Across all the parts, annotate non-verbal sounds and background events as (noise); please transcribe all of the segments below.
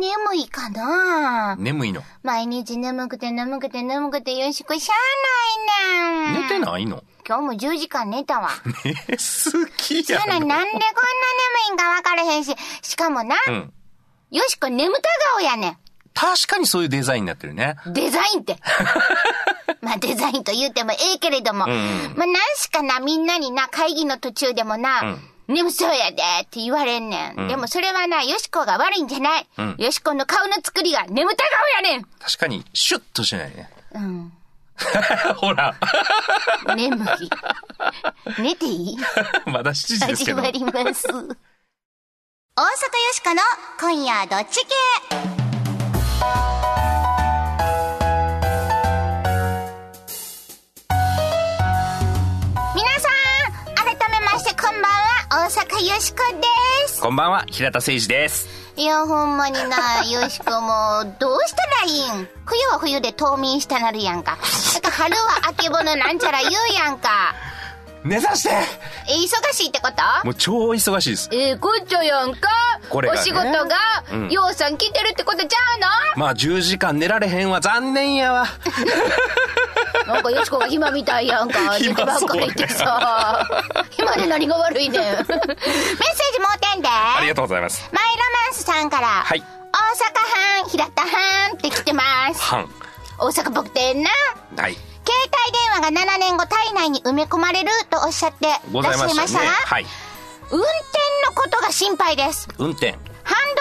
眠いかな？眠いの？毎日眠くて眠くて眠くてよしこしゃあないねん。寝てないの？今日も10時間寝たわ。(laughs) え、好きやそやのになんでこんな眠いんか分からへんし、しかもな、うん。よしこ眠た顔やね確かにそういうデザインになってるね。ん。デザインって。(laughs) まあデザインと言ってもええけれども、んうんまあなんしかな、みんなにな、会議の途中でもな、眠そうやでって言われんねん。でもそれはな、よしこが悪いんじゃない。んよしこの顔の作りが眠た顔やねん。確かに、シュッとしないね。うん。(laughs) ほら。眠い。寝ていい？(laughs) まだ7時ですけど。始まります。(laughs) 大阪よしこの今夜どっち系？大阪よしこです。こんばんは、平田誠二です。いや、ほんまにな、よしこも、どうしたらいいん？冬は冬で冬眠したなるやんか。だから春はあけぼのなんちゃら言うやんか。寝さしてえ、忙しいってこと？もう超忙しいです。ええこっちゃやんか。これがねお仕事が、うんようさん来てるってことちゃうまあ10時間寝られへんわ、残念やわ。の (laughs) なんかよしこが暇みたいやんか。寝 (laughs) 暇てばっかりってさ。暇で何が悪いねん。(laughs) メッセージもうてんで。ありがとうございます。マイロマンスさんから、はい大阪藩、平田藩って来てます。半。大阪僕ってんな。はい。携帯電話が7年後体内に埋め込まれるとおっしゃってごらっしゃいざいましたね。ましたが、はい。運転のことが心配です。運転。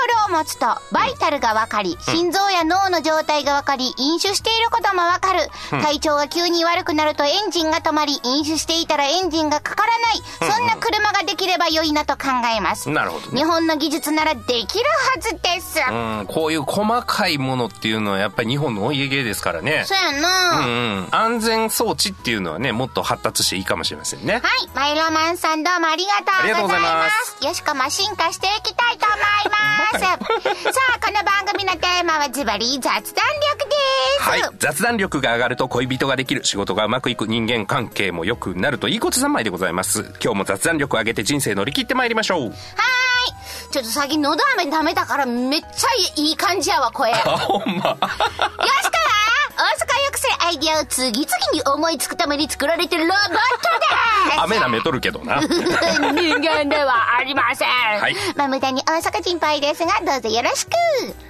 ルを持つとバイタルが分かり、心臓や脳の状態が分かり、飲酒していることも分かる。体調が急に悪くなるとエンジンが止まり、飲酒していたらエンジンがかからない。そんな車ができれば良いなと考えます。なるほどね日本の技術ならできるはずです。うん、こういう細かいものっていうのはやっぱり日本のお家芸ですからね。そうやな、うんうん。安全装置っていうのはね、もっと発達していいかもしれませんね。はい。マイロマンさんどうもありがとうございま。ますよしこも進化していきたいと思います。さあ、この番組のテーマはズバリ雑談力です。はい。雑談力が上がると恋人ができる、仕事がうまくいく、人間関係も良くなるといいこと三昧でございます。今日も雑談力を上げて人生乗り切ってまいりましょう。はーい。ちょっと最近のど飴ダメだからめっちゃいい感じやわ、声。よしかあ、ほんま。は大阪抑制アイディアを次々に思いつくために作られてるロボットです。雨なめとるけどな。(laughs) 人間ではありません。はいまあ無駄に大阪心配ですが、どうぞよろしく。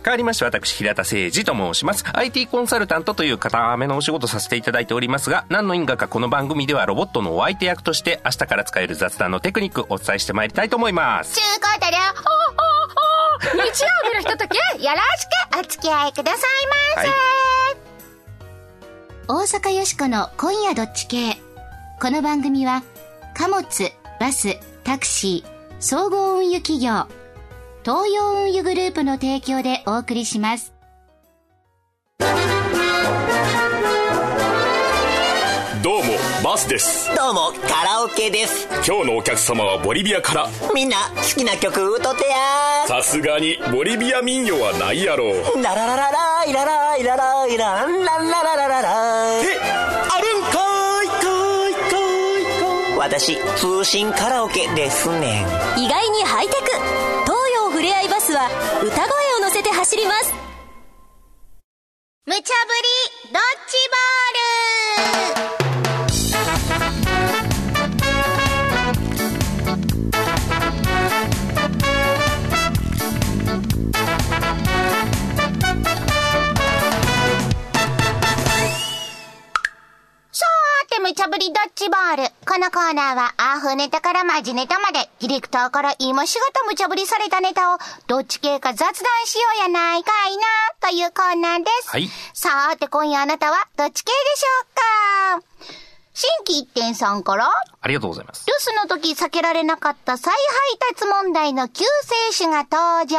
変わりまして私、平田誠二と申します。IT コンサルタントという固めのお仕事させていただいておりますが、何の因果かこの番組ではロボットのお相手役として明日から使える雑談のテクニックお伝えしてまいりたいと思います。ちゅうことで、おおお日曜日のひととき、よろしくお付き合いくださいませ。はい大阪よしこの今夜どっち系。この番組は、貨物、バス、タクシー、総合運輸企業、東洋運輸グループの提供でお送りします。どうもバスです。どうもカラオケです。今日のお客様はボリビアから。みんな好きな曲歌ってやさすがにボリビア民謡はないやろう。ララララライラライラライラランランラララララえあるんかいかいかいかい私通信カラオケですね意外にハイテク東洋ふれあいバスは歌声を乗せて走ります無茶ぶりドッジボールーて、無茶ぶりドッジボール。このコーナーは、アーフネタからマジネタまで、ディレクターから今しがた無茶ぶりされたネタを、どっち系か雑談しようやないかいな、というコーナーです。はいさーて、今夜あなたは、どっち系でしょうか新規一点さんから、ありがとうございます。留守の時避けられなかった再配達問題の救世主が登場。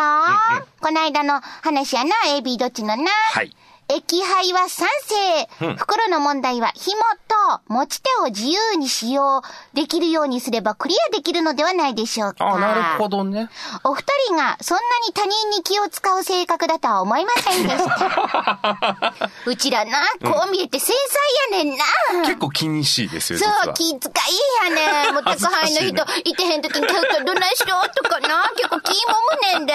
この間の話やな、AB どっちのな。はい。液配は賛成。うん袋の問題は紐と持ち手を自由に使用できるようにすればクリアできるのではないでしょうか。あ、なるほどね。お二人がそんなに他人に気を使う性格だとは思いませんでした。(laughs) うちらな、こう見えて繊細やねんな。結構気にしいですよ、実そう、は。気遣いやねん。も宅配の人、いてへん時に結構どないしろとかな。結構気もむねんで。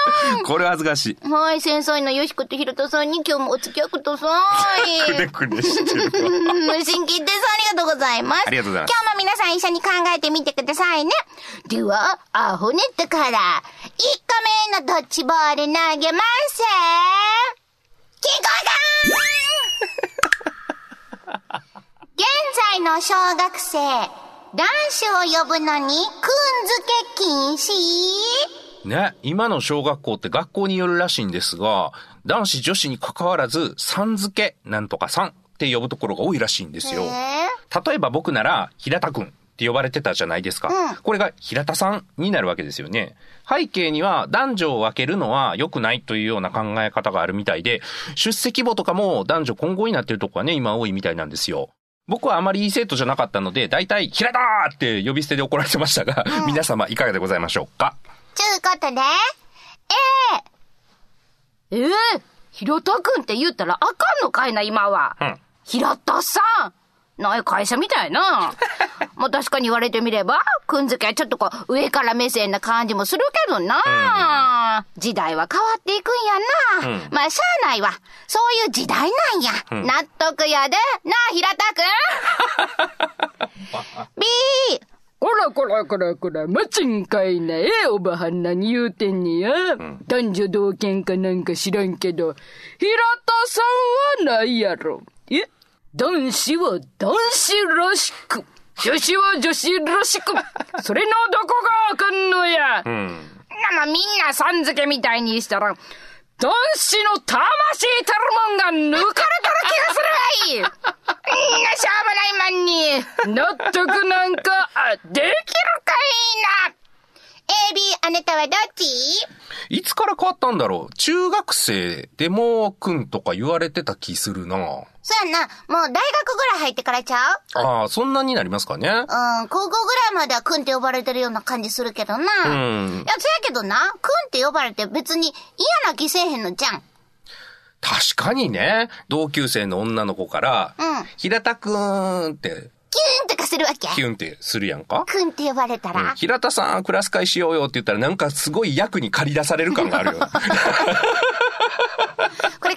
(laughs) これは恥ずかしい。はい、繊細なよしことひろとさんに今日もお付き合いください。くねくねしてるわ。(laughs) 無心決定さんありがとうございます。ありがとうございます今日も皆さん一緒に考えてみてくださいね。では、アホネットから、1個目のドッジボール投げます。キコさん (laughs) 現在の小学生、男子を呼ぶのに、くんづけ禁止？ね、今の小学校って学校によるらしいんですが、男子女子に関わらず、さん付け、なんとかさんって呼ぶところが多いらしいんですよ。え例えば僕なら、平田くんって呼ばれてたじゃないですか。うんこれが平田さんになるわけですよね。背景には男女を分けるのは良くないというような考え方があるみたいで、出席簿とかも男女混合になってるとこはね、今多いみたいなんですよ。僕はあまりいい生徒じゃなかったので、大体、平田って呼び捨てで怒られてましたが、皆様いかがでございましょうか？ちゅうことで、ええええ平田くんって言ったらあかんのかいな、今は。うん。平田さんなんや、会社みたいな。(laughs) まあ確かに言われてみれば、くんづけはちょっとこう、上から目線な感じもするけどな。時代は変わっていくんやな。まあしゃあないわ。そういう時代なんや。納得やで。なあ、平田くん。(laughs) ビーこらこらこらこら、マチンかいな。ええおばはん何言うてんねや。男女同権かなんか知らんけど、平田さんはないやろ。え男子は男子らしく、女子は女子らしく、(laughs) それのどこがわかんのや。うん。なまみんなさん付けみたいにしたら、男子の魂たるもんが抜かれたる気がするわい。んなしょうもないマンに、納得なんか、あできるかいな。AB、あなたはどっち？いつから変わったんだろう。中学生でもくんとか言われてた気するなそうやな。もう大学ぐらい入ってからちゃう？ああ、そんなになりますかねうん、高校ぐらいまではくんって呼ばれてるような感じするけどな。うんいや、そやけどな、くんって呼ばれて別に嫌な気せえへんのじゃん。確かにね、同級生の女の子から、うん平田くんって、キューンとかするわけ？キュンってするやんか？くんって呼ばれたら。平田さん、クラス会しようよって言ったらなんかすごい役に借り出される感があるよ。(laughs)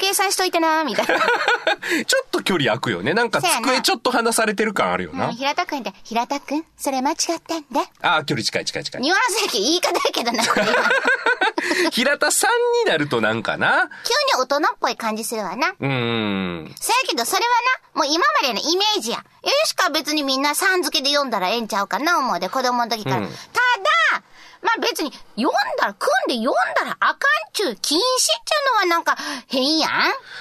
計算しといてな、みたいな。(laughs) ちょっと距離空くよね。なんか机ちょっと離されてる感あるよな。うん、平田くんって、平田くんそれ間違ってんで。ああ、距離近い近い近い。ニュアンスやけ言い方やけどな、(laughs) 平田さんになるとなんかな？急に大人っぽい感じするわな。うーん。そやけど、それはな、もう今までのイメージや。よしか別にみんなさん付けで読んだらええんちゃうかな、思うで、子供の時から。うんただ、まあ別に、読んだら、組んで読んだらあかんちゅう、禁止っちゅうのはなんか変やん？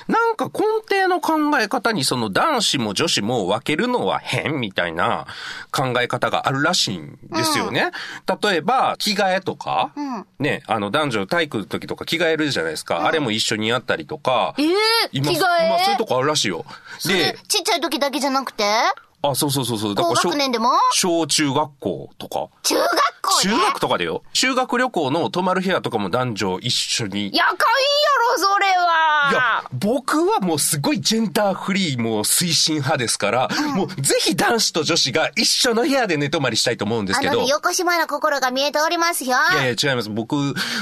なんか根底の考え方にその男子も女子も分けるのは変みたいな考え方があるらしいんですよね。例えば、着替えとか、んね、あの男女体育の時とか着替えるじゃないですか。あれも一緒にやったりとか。ええ今、着替え？今そういうとこあるらしいよ。で、ちっちゃい時だけじゃなくて？あ、そうそうそうそう。高小学年でも？小中学校とか。中学校で中学とかでよ。修学旅行の泊まる部屋とかも男女一緒に。やかんやろ、それいやは。、僕はもうすごいジェンダーフリーもう推進派ですから、もうぜひ男子と女子が一緒の部屋で寝泊まりしたいと思うんですけど。あのね、横島の心が見えておりますよ。いやいや違います。僕、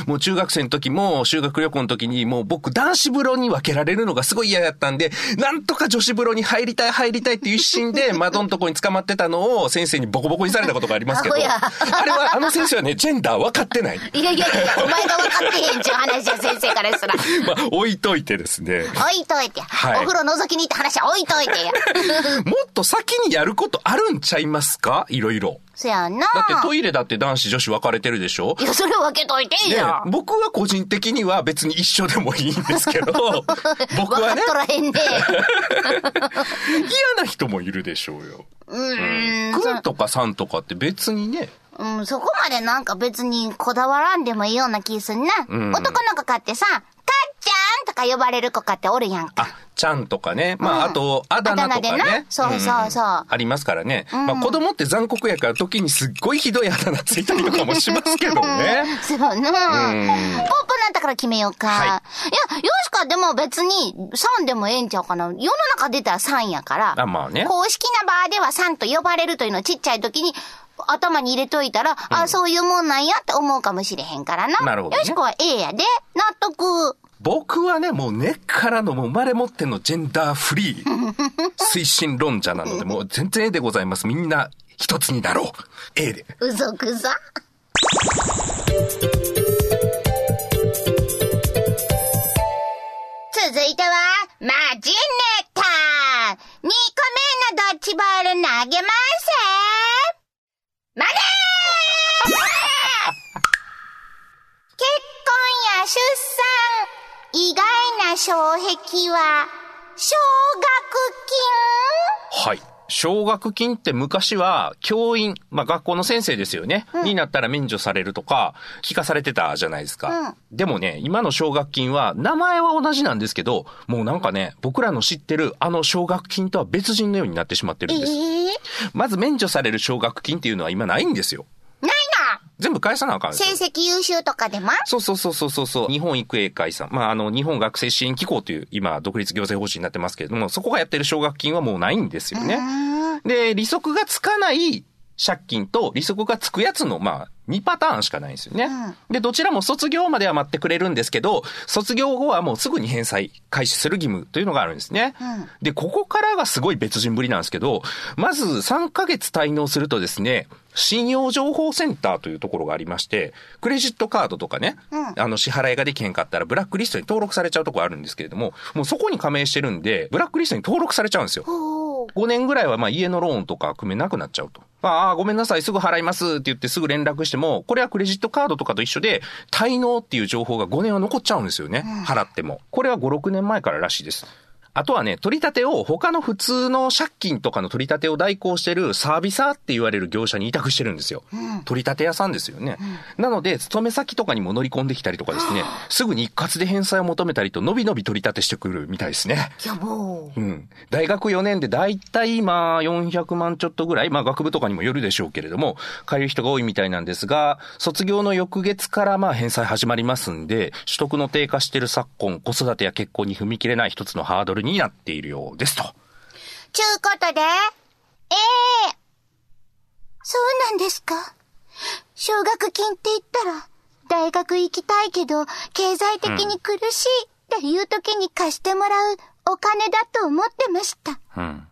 もう中学生の時も修学旅行の時にもう僕男子風呂に分けられるのがすごい嫌やったんで、なんとか女子風呂に入りたい入りたいっていう一心で (laughs) 窓のとこに捕まってたのを先生にボコボコにされたことがありますけど、あれはあの先生はね、ジェンダー分かってない。いやいやいや、お前が分かってへんちゅう話や、先生からしたら。(laughs) まあ置いといてですね。置いといて。はいお風呂覗きに行った話は置いといてや。(laughs) もっと先にやることあるんちゃいますか？いろいろ。そやんな。だってトイレだって男子女子分かれてるでしょ？いや、それ分けといてねよ。僕は個人的には別に一緒でもいいんですけど、(laughs) 僕はね分かっ、とらへんね。(laughs) 嫌な人もいるでしょうよ。うーん。くんとかさんとかって別にね、うん、そこまでなんか別にこだわらんでもいいような気すんな。ん男の子かってさ、ちゃんとか呼ばれる子かっておるやんか。あ、ちゃんとかね。まあ、うんあと、あだ名とかあだ名でねな。そうそうそうんありますからね。まあ、子供って残酷やから時にすっごいひどいあだ名ついたりとかもしますけどね。そうな。ポップなったから決めようか。はいい、や、よしかでも別に3でもええんちゃうかな。世の中出たら3やから。あまあね公式な場では3と呼ばれるというのをちっちゃい時に頭に入れといたら、あ、そういうもんなんやって思うかもしれへんからな。なるほどねよしこは A やで。納得。僕はね、もう根っからのもう生まれ持ってのジェンダーフリー (laughs) 推進論者なので、もう全然 A でございます。みんな一つになろう。A で。うぞくぞ。続いては、マジネタ !2 個目のドッジボール投げますまね結婚や出産、意外な障壁は、奨学はい。奨学金って昔は教員、まあ学校の先生ですよね、になったら免除されるとか聞かされてたじゃないですか。でもね、今の奨学金は名前は同じなんですけど、もうなんかね、僕らの知ってるあの奨学金とは別人のようになってしまってるんです。金ええまず免除される奨学金っていうのは今ないんですよ。全部返さなあかん成績優秀とかでも？そうそうそうそうそうそう。日本育英会さん。まあ、あの、日本学生支援機構という、今、独立行政方針になってますけれども、そこがやってる奨学金はもうないんですよね。で、利息がつかない借金と利息がつくやつの、まあ、2パターンしかないんですよね。で、どちらも卒業までは待ってくれるんですけど、卒業後はもうすぐに返済開始する義務というのがあるんですね。で、ここからがすごい別人ぶりなんですけど、まず3ヶ月滞納するとですね、信用情報センターというところがありまして、クレジットカードとかね、あの支払いができへんかったらブラックリストに登録されちゃうところあるんですけれども、もうそこに加盟してるんで、ブラックリストに登録されちゃうんですよ。5年ぐらいはまあ家のローンとか組めなくなっちゃうと。ああ、ごめんなさい、すぐ払いますって言ってすぐ連絡しても、これはクレジットカードとかと一緒で、滞納っていう情報が5年は残っちゃうんですよね。払っても。これは5、6年前かららしいです。あとはね、取り立てを他の普通の借金とかの取り立てを代行してるサービサーって言われる業者に委託してるんですよ。取り立て屋さんですよね。なので、勤め先とかにも乗り込んできたりとかですね、すぐに一括で返済を求めたりと、のびのび取り立てしてくるみたいですね。やぼー。うん。大学4年で大体まあ400万ちょっとぐらい、まあ学部とかにもよるでしょうけれども、借りる人が多いみたいなんですが、卒業の翌月からまあ返済始まりますんで、取得の低下している昨今、子育てや結婚に踏み切れない一つのハードルになっているようですと。ちゅうことで、ええそうなんですか？奨学金って言ったら、大学行きたいけど、経済的に苦しいっていう時に貸してもらうお金だと思ってました。うん。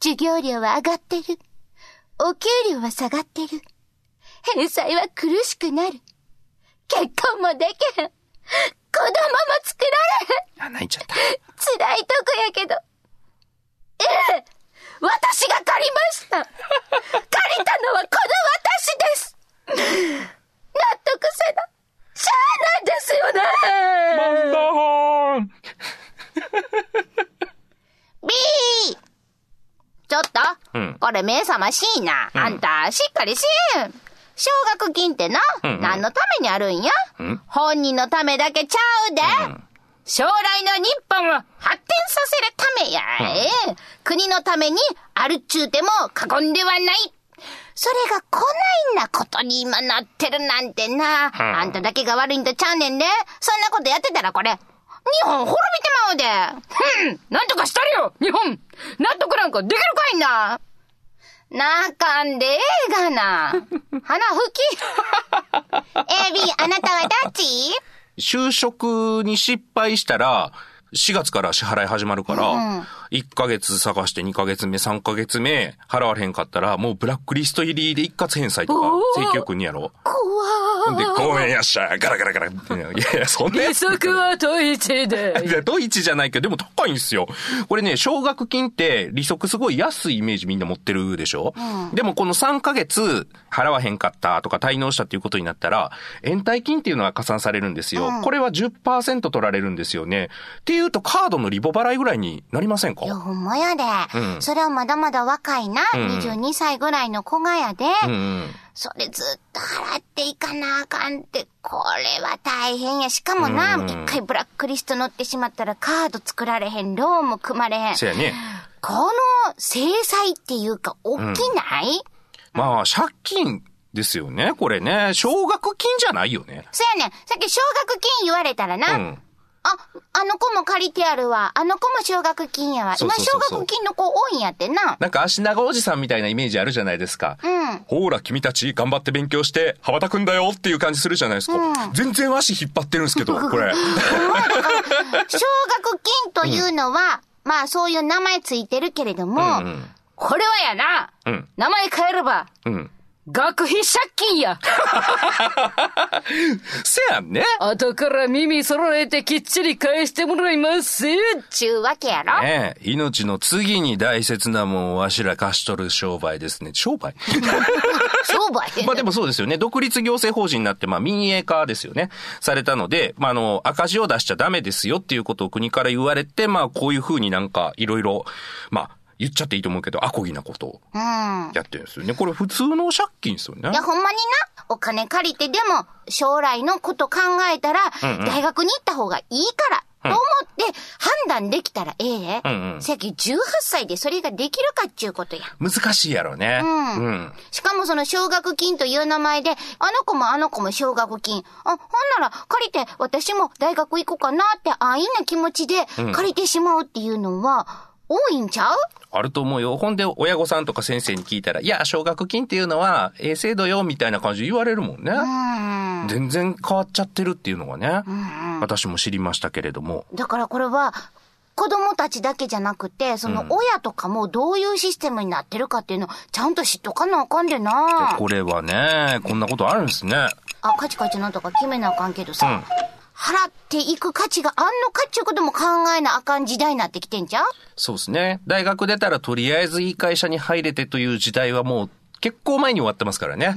授業料は上がってる。お給料は下がってる。返済は苦しくなる。結婚もできへん。子供も作られへん。あ、泣いちゃった。辛いとこやけど。ええ私が借りました借りたのはこの私です納得せな、しゃあないですよね !B! ちょっと、うんこれ目覚ましいな。あんた、しっかりしえん。奨学金ってな、うんうん。何のためにあるんや、ん。本人のためだけちゃうで、将来の日本を発展させるためや、ええ。国のためにあるっちゅうても過言ではない。それがこないなことに今なってるなんてな。あんただけが悪いんとちゃうねんで。そんなことやってたらこれ、日本滅びてまうで。うん。なんとかしたるよ日本。納得なんかできるかいななあかんでええがな。(laughs) 鼻吹き。AB、あなたはどっち？就職に失敗したら、4月から支払い始まるから、1ヶ月探して2ヶ月目、3ヶ月目、払われへんかったら、もうブラックリスト入りで一括返済とか請求くんにやろ。で、ごめんやっしゃ、ガラガラガラ。いやいや、そんなや利つ。息は統一いで。や、ドイツじゃないけど、でも高いんですよ。これね、奨学金って利息すごい安いイメージみんな持ってるでしょ、でもこの3ヶ月払わへんかったとか滞納したっていうことになったら、延滞金っていうのが加算されるんですよ。これは10%取られるんですよね。っていうとカードのリボ払いぐらいになりませんか？いや、ほんまやで。うんそれはまだまだ若いな。ん22歳ぐらいの子がやで。うんうん。それずっと払っていかなあかんって、これは大変や。しかもな、一回ブラックリスト乗ってしまったらカード作られへん、ローンも組まれへん。せやね。この制裁っていうか、大きない、まあ、借金ですよね、これね。奨学金じゃないよね。そやねん。さっき奨学金言われたらな。うん。あ、あの子も借りてあるわ。あの子も奨学金やわ。今そうそうそうそう奨学金の子多いんやってな。なんか足長おじさんみたいなイメージあるじゃないですか。うん。ほら、君たち頑張って勉強して、羽ばたくんだよっていう感じするじゃないですか。全然足引っ張ってるんですけど、(laughs) これ。奨学金というのは、まあそういう名前ついてるけれども、うんうんこれはやな、うん名前変えれば、うん。学費借金や。(laughs) せやんね。後から耳揃えてきっちり返してもらいます。ちゅうわけやろ。ねえ、命の次に大切なもんをわしら貸し取る商売ですね。商売？(laughs) 商売？(laughs) まあでもそうですよね。独立行政法人になって、まあ民営化ですよね。されたので、まああの、赤字を出しちゃダメですよっていうことを国から言われて、まあこういうふうになんかいろいろ、まあ言っちゃっていいと思うけど、アコギなことをうん。やってるんですよね。これ普通の借金ですよねいや、。ほんまにな、お金借りてでも、将来のこと考えたら、んうん大学に行った方がいいから、と思って、判断できたらええで。うんうんさっき18歳でそれができるかっちゅうことや。難しいやろね。うんうん。しかもその奨学金という名前で、あの子もあの子も奨学金。あ、ほんなら借りて私も大学行こうかなって安易な気持ちで借りてしまうっていうのは多いんちゃう？あると思うよ。ほんで、親御さんとか先生に聞いたら、いや、奨学金っていうのは、ええ制度よ、みたいな感じで言われるもんね。うん。全然変わっちゃってるっていうのがね、私も知りましたけれども。だからこれは、子供たちだけじゃなくて、その親とかもどういうシステムになってるかっていうのをちゃんと知っとかなあかんでな。これはね、こんなことあるんですね。あ、カチカチなんとか決めなあかんけどさ、うん払っていく価値があんのかっちゅうことも考えなあかん時代になってきてんちゃう？そうですね。大学出たらとりあえずいい会社に入れてという時代はもう結構前に終わってますからね。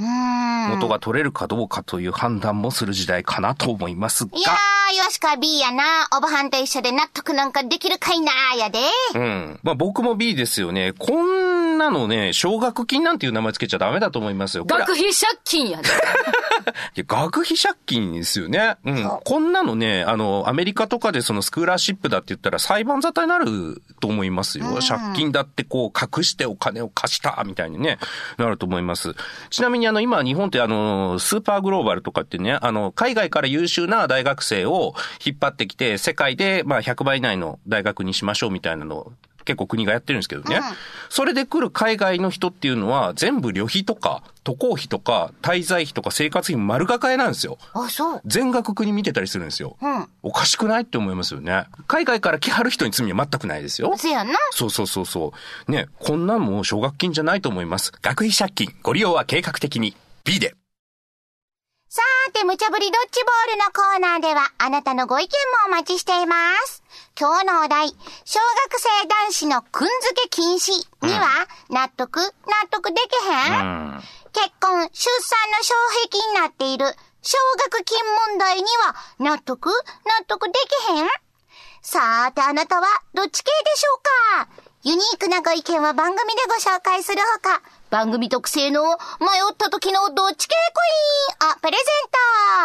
元が取れるかどうかという判断もする時代かなと思いますが。いやー、よしか B やな。おばはんと一緒で納得なんかできるかいなやで。うん。まあ僕も B ですよね。こんなのね、奨学金なんていう名前つけちゃダメだと思いますよ。学費借金やで。(laughs) 学費借金ですよね。うん。こんなのね、あの、アメリカとかでそのスクーラーシップだって言ったら裁判沙汰になると思いますよ。借金だってこう隠してお金を貸したみたいにね、なると思います。ちなみにあの、今日本ってあの、スーパーグローバルとかってね、あの、海外から優秀な大学生を引っ張ってきて、世界でまあ100倍以内の大学にしましょうみたいなのを結構国がやってるんですけどね。それで来る海外の人っていうのは全部旅費とか渡航費とか滞在費とか生活費丸抱えなんですよ。あ、そう。全額国見てたりするんですよ。うんおかしくないって思いますよね。海外から来はる人に罪は全くないですよ。せやな。そうそうそうそう。ね、こんなんもう奨学金じゃないと思います。学費借金、ご利用は計画的に。B で。さーて、無茶ぶりドッジボールのコーナーでは、あなたのご意見もお待ちしています。今日のお題、小学生男子のくんづけ禁止には、納得納得できへん、結婚、出産の障壁になっている、奨学金問題には、納得納得できへん？さーて、あなたはどっち系でしょうか？ユニークなご意見は番組でご紹介するほか、番組特製の迷った時のどっち系コインをプレゼン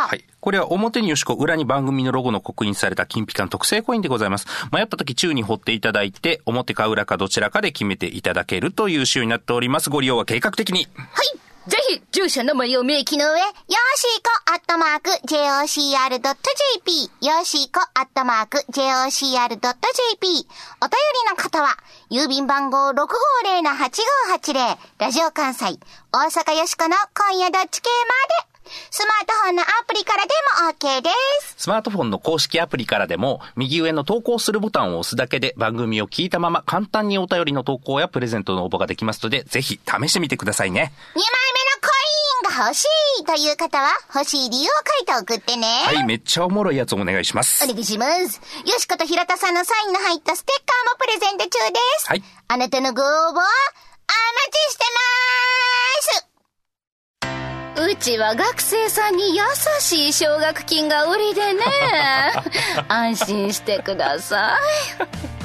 トはい。これは表によしこ、裏に番組のロゴの刻印された金ピカの特製コインでございます。迷った時宙に掘っていただいて、表か裏かどちらかで決めていただけるという仕様になっております。ご利用は計画的に。はいぜひ、住所の森を明記の上、よしーこアットマーク JOCR.jp よしーこアットマーク JOCR.jp お便りの方は、郵便番号650-8580ラジオ関西大阪よしこの今夜どっち系まで。スマートフォンのアプリからでも OK です。スマートフォンの公式アプリからでも、右上の投稿するボタンを押すだけで番組を聞いたまま簡単にお便りの投稿やプレゼントの応募ができますので、ぜひ試してみてくださいね。2枚目のコインが欲しいという方は、欲しい理由を書いて送ってね。はい、めっちゃおもろいやつお願いしますお。願いします。よしこと平田さんのサインの入ったステッカーもプレゼント中です。はい。あなたのご応募、お待ちしてますうちは学生さんに優しい奨学金が売りでね。(laughs) 安心してくださ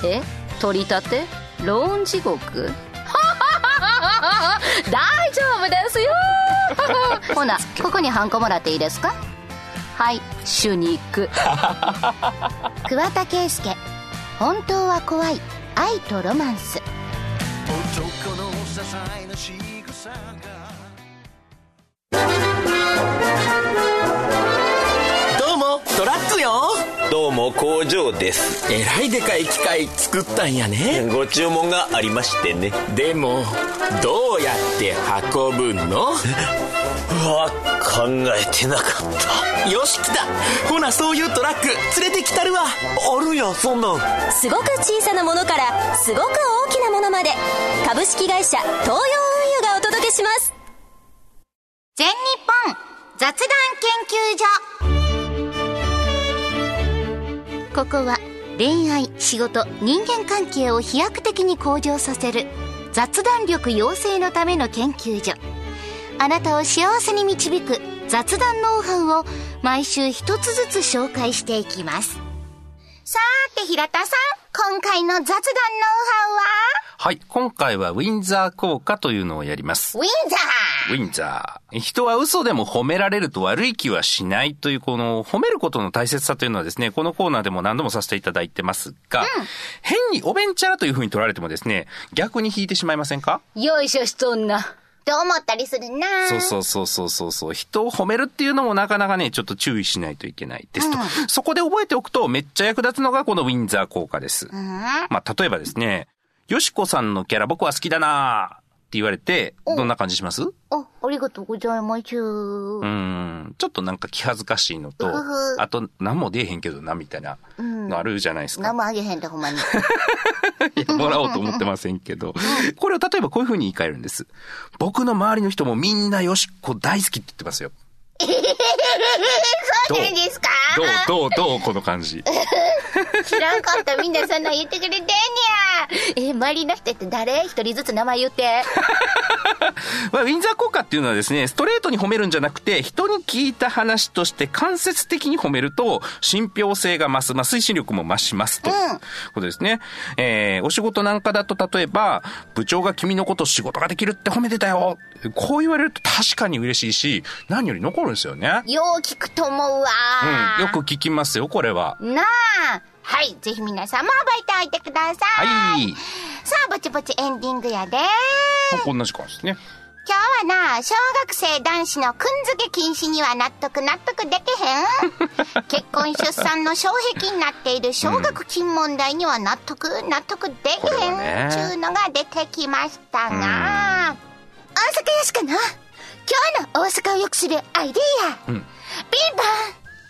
い。え取り立て？ローン地獄？(laughs) 大丈夫ですよ。(laughs) ほなここにハンコもらっていいですか？はい主肉桑田佳祐。本当は怖い愛とロマンス。どうもトラックよ。どうも工場です。えらいでかい機械作ったんやね。ご注文がありましてね。でもどうやって運ぶの？うわ考えてなかっよし来た。ほなそういうトラック連れてきたるわ。たあるんやそんなん。すごく小さなものからすごく大きなものまで。株式会社東洋運輸がお届けします。全日本雑談研究所ここは恋愛仕事人間関係を飛躍的に向上させる雑談力養成のための研究所あなたを幸せに導く雑談ノウハウを毎週一つずつ紹介していきますさーて平田さん今回の雑談ノウハウは？はい。今回はウィンザー効果というのをやります。ウィンザーウィンザー。人は嘘でも褒められると悪い気はしないという、この褒めることの大切さというのはですね、このコーナーでも何度もさせていただいてますが、変におべんちゃらという風に取られてもですね、逆に引いてしまいませんか？よいしょしとんな。と思ったりするなそうそうそうそうそうそう。人を褒めるっていうのもなかなかね、ちょっと注意しないといけないですと。そこで覚えておくとめっちゃ役立つのがこのウィンザー効果です。まあ、例えばですね、よしこさんのキャラ僕は好きだな言われて、どんな感じします？あ、ありがとうございます。うーん、ちょっとなんか気恥ずかしいのとうふふ、あと何も出えへんけどな、みたいなのあるじゃないですか。何もあげへんで、ほんまに。(laughs) もらおうと思ってませんけど。これを例えばこういう風に言い換えるんです。僕の周りの人もみんなよしこ大好きって言ってますよ。(laughs) そう？なんですかどう、どう、どう、この感じ。知らんかった。みんなそんなん言ってくれてんねや。え、周りの人って誰？一人ずつ名前言って。(laughs) まあ、ウィンザー効果っていうのはですね、ストレートに褒めるんじゃなくて、人に聞いた話として間接的に褒めると、信憑性が増す、まあ、推進力も増しますということですね。えー、お仕事なんかだと、例えば、部長が君のこと仕事ができるって褒めてたよ。こう言われると確かに嬉しいし、何より残るんですよね。よう聞くと思うわ。うん、よく聞きますよ、これは。なあ。はい。ぜひ皆様覚えておいてください。はい。さあ、ぼちぼちエンディングやで。こんな時間ですね。今日はな、小学生男子のくんづけ禁止には納得納得できへん？(laughs) 結婚出産の障壁になっている奨学金問題には納得納得できへん？はねちゅうのが出てきましたが、大阪よしかな今日の大阪を良くするアイディア、うん。ピンポン。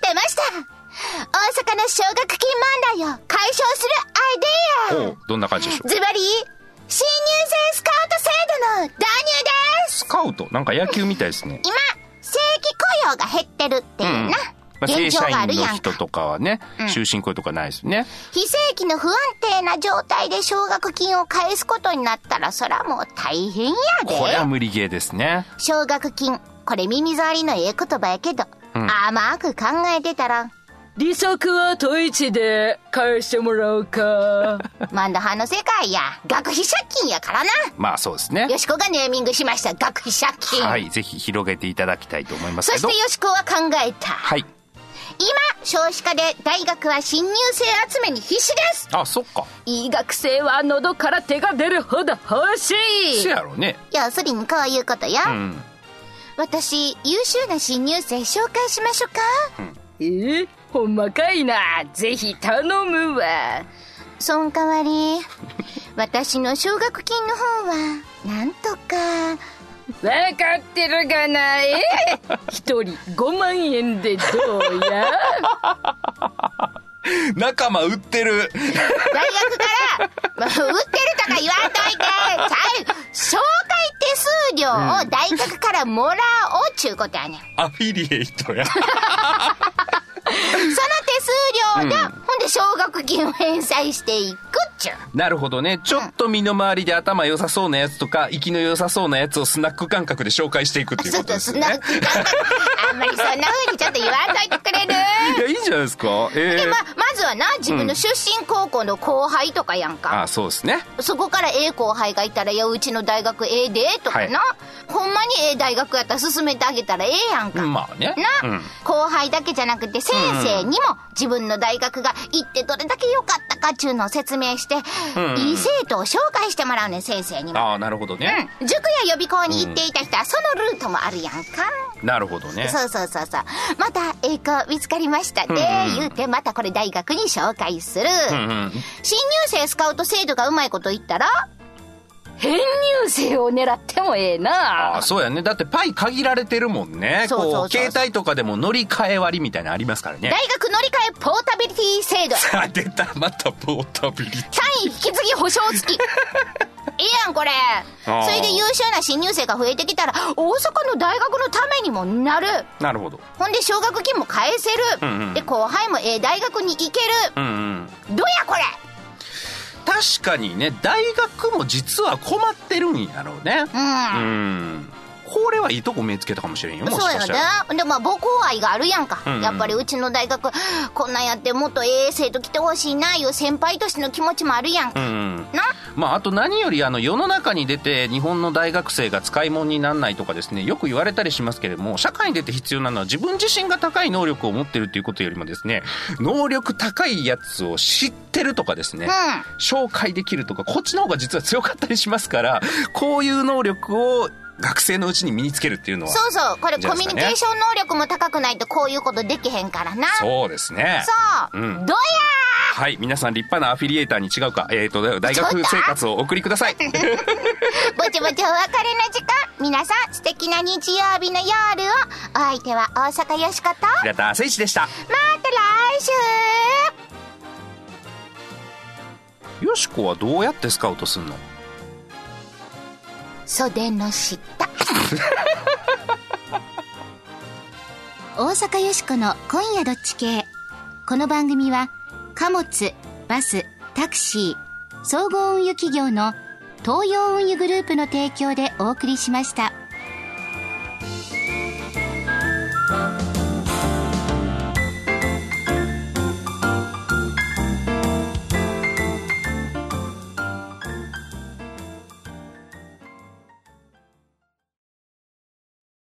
出ました。大阪の奨学金問題を解消するアイディアどんな感じでしょう？ズバリ新入生スカウト制度の導入です。スカウト。なんか野球みたいですね。今正規雇用が減ってるっていうな、まあ、正現状社があるやん員の人かとかはね、うん終身雇用とかないですよね。非正規の不安定な状態で奨学金を返すことになったらそらもう大変やでこれは無理ゲーですね。奨学金これ耳障りのええ言葉やけど、うん甘く考えてたら利息はトイチで返してもらおうか。マンダハの世界や学費借金やからなまあそうですねよ。しこがネーミングしました学費借金、はい。ぜひ広げていただきたいと思いますけど。そしてよしこは考えたはい。今少子化で大学は新入生集めに必死ですあ、そっか。いい学生は喉から手が出るほど欲しいせ。やろね。要するにこういうことよ、うん。私優秀な新入生紹介しましょうかえーほんまかいな。ぜひ頼むわ。その代わり (laughs) 私の奨学金の方はなんとかわかってるがな、え (laughs) 一人5万円でどうや？(laughs) 仲間売ってる。大学から、まあ、売ってるとか言わんといてちゃう紹介手数料を大学からもらおうちゅうことやねんアフィリエイトや。(laughs) その手数料で、ほんで奨学金を返済していくっちゅうなるほどね。ちょっと身の回りで頭良さそうなやつとか、生きの良さそうなやつをスナック感覚で紹介していくっていうことですよねっとそんな。あんまりそんな風にちょっと言わんといてくれる (laughs) いや、いいんじゃないですか。えままずはな自分の出身高校の後輩とかやんか、あ、そうですね。そこからええ後輩がいたら「いやうちの大学ええで」とかな、はほんまにええ大学やったら進めてあげたらええやんか。まあね。な、うん。後輩だけじゃなくて先生にも自分の大学が行ってどれだけ良かったかっちゅうのを説明して、んいい生徒を紹介してもらうねん先生にも。ああ、なるほどね。うん、塾や予備校に行っていた人はそのルートもあるやんか。なるほどね。そうそうそうそう。また、ええ子見つかりましたね、言うて、またこれ大学に紹介する。うんうん。新入生スカウト制度がうまいこと言ったら、編入生を狙ってもええあなあ、そうやね。だってパイ限られてるもんね。そうそうそうこう、携帯とかでも乗り換え割りみたいなのありますからね。大学乗り換えポータビリティ制度や。(laughs) あ、出た。またポータビリティ。単位引き継ぎ保証付き。い (laughs) いやん、これ。ーそれで優秀な新入生が増えてきたら、大阪の大学のためにもなる。なるほど。ほんで、奨学金も返せる。うんうんで、後輩もええ大学に行ける。うんうん。どうや、これ。確かにね、大学も実は困ってるんやろうね。うん。うん。これはいいとこ目つけたかもしれんよ。もしそうやかしたら。ね。で、まあ、母校愛があるやんか。うんうんやっぱりうちの大学、こんなんやってもっとええ生徒来てほしいな、いう先輩としての気持ちもあるやんか。うんうん。な？まあ、あと何よりあの世の中に出て日本の大学生が使い物にならないとかですねよく言われたりしますけれども社会に出て必要なのは自分自身が高い能力を持ってるということよりもですね能力高いやつを知ってるとかですね、紹介できるとかこっちの方が実は強かったりしますからこういう能力を学生のうちに身につけるっていうのはそうそう。これコミュニケーション能力も高くないとこういうことできへんからな。そうですねそう。うんどうやはい皆さん立派なアフィリエーターに違うかえっ、と大学生活をお送りください (laughs) ぼちぼちお別れの時間。皆さん、素敵な日曜日の夜を。お相手は大阪よしこと。ま平田誠一でしたた来週よしこはどうやってスカウトすんの？袖の下。大阪よしこの今夜どっち系。この番組は、貨物、バス、タクシー、総合運輸企業の東洋運輸グループの提供でお送りしました。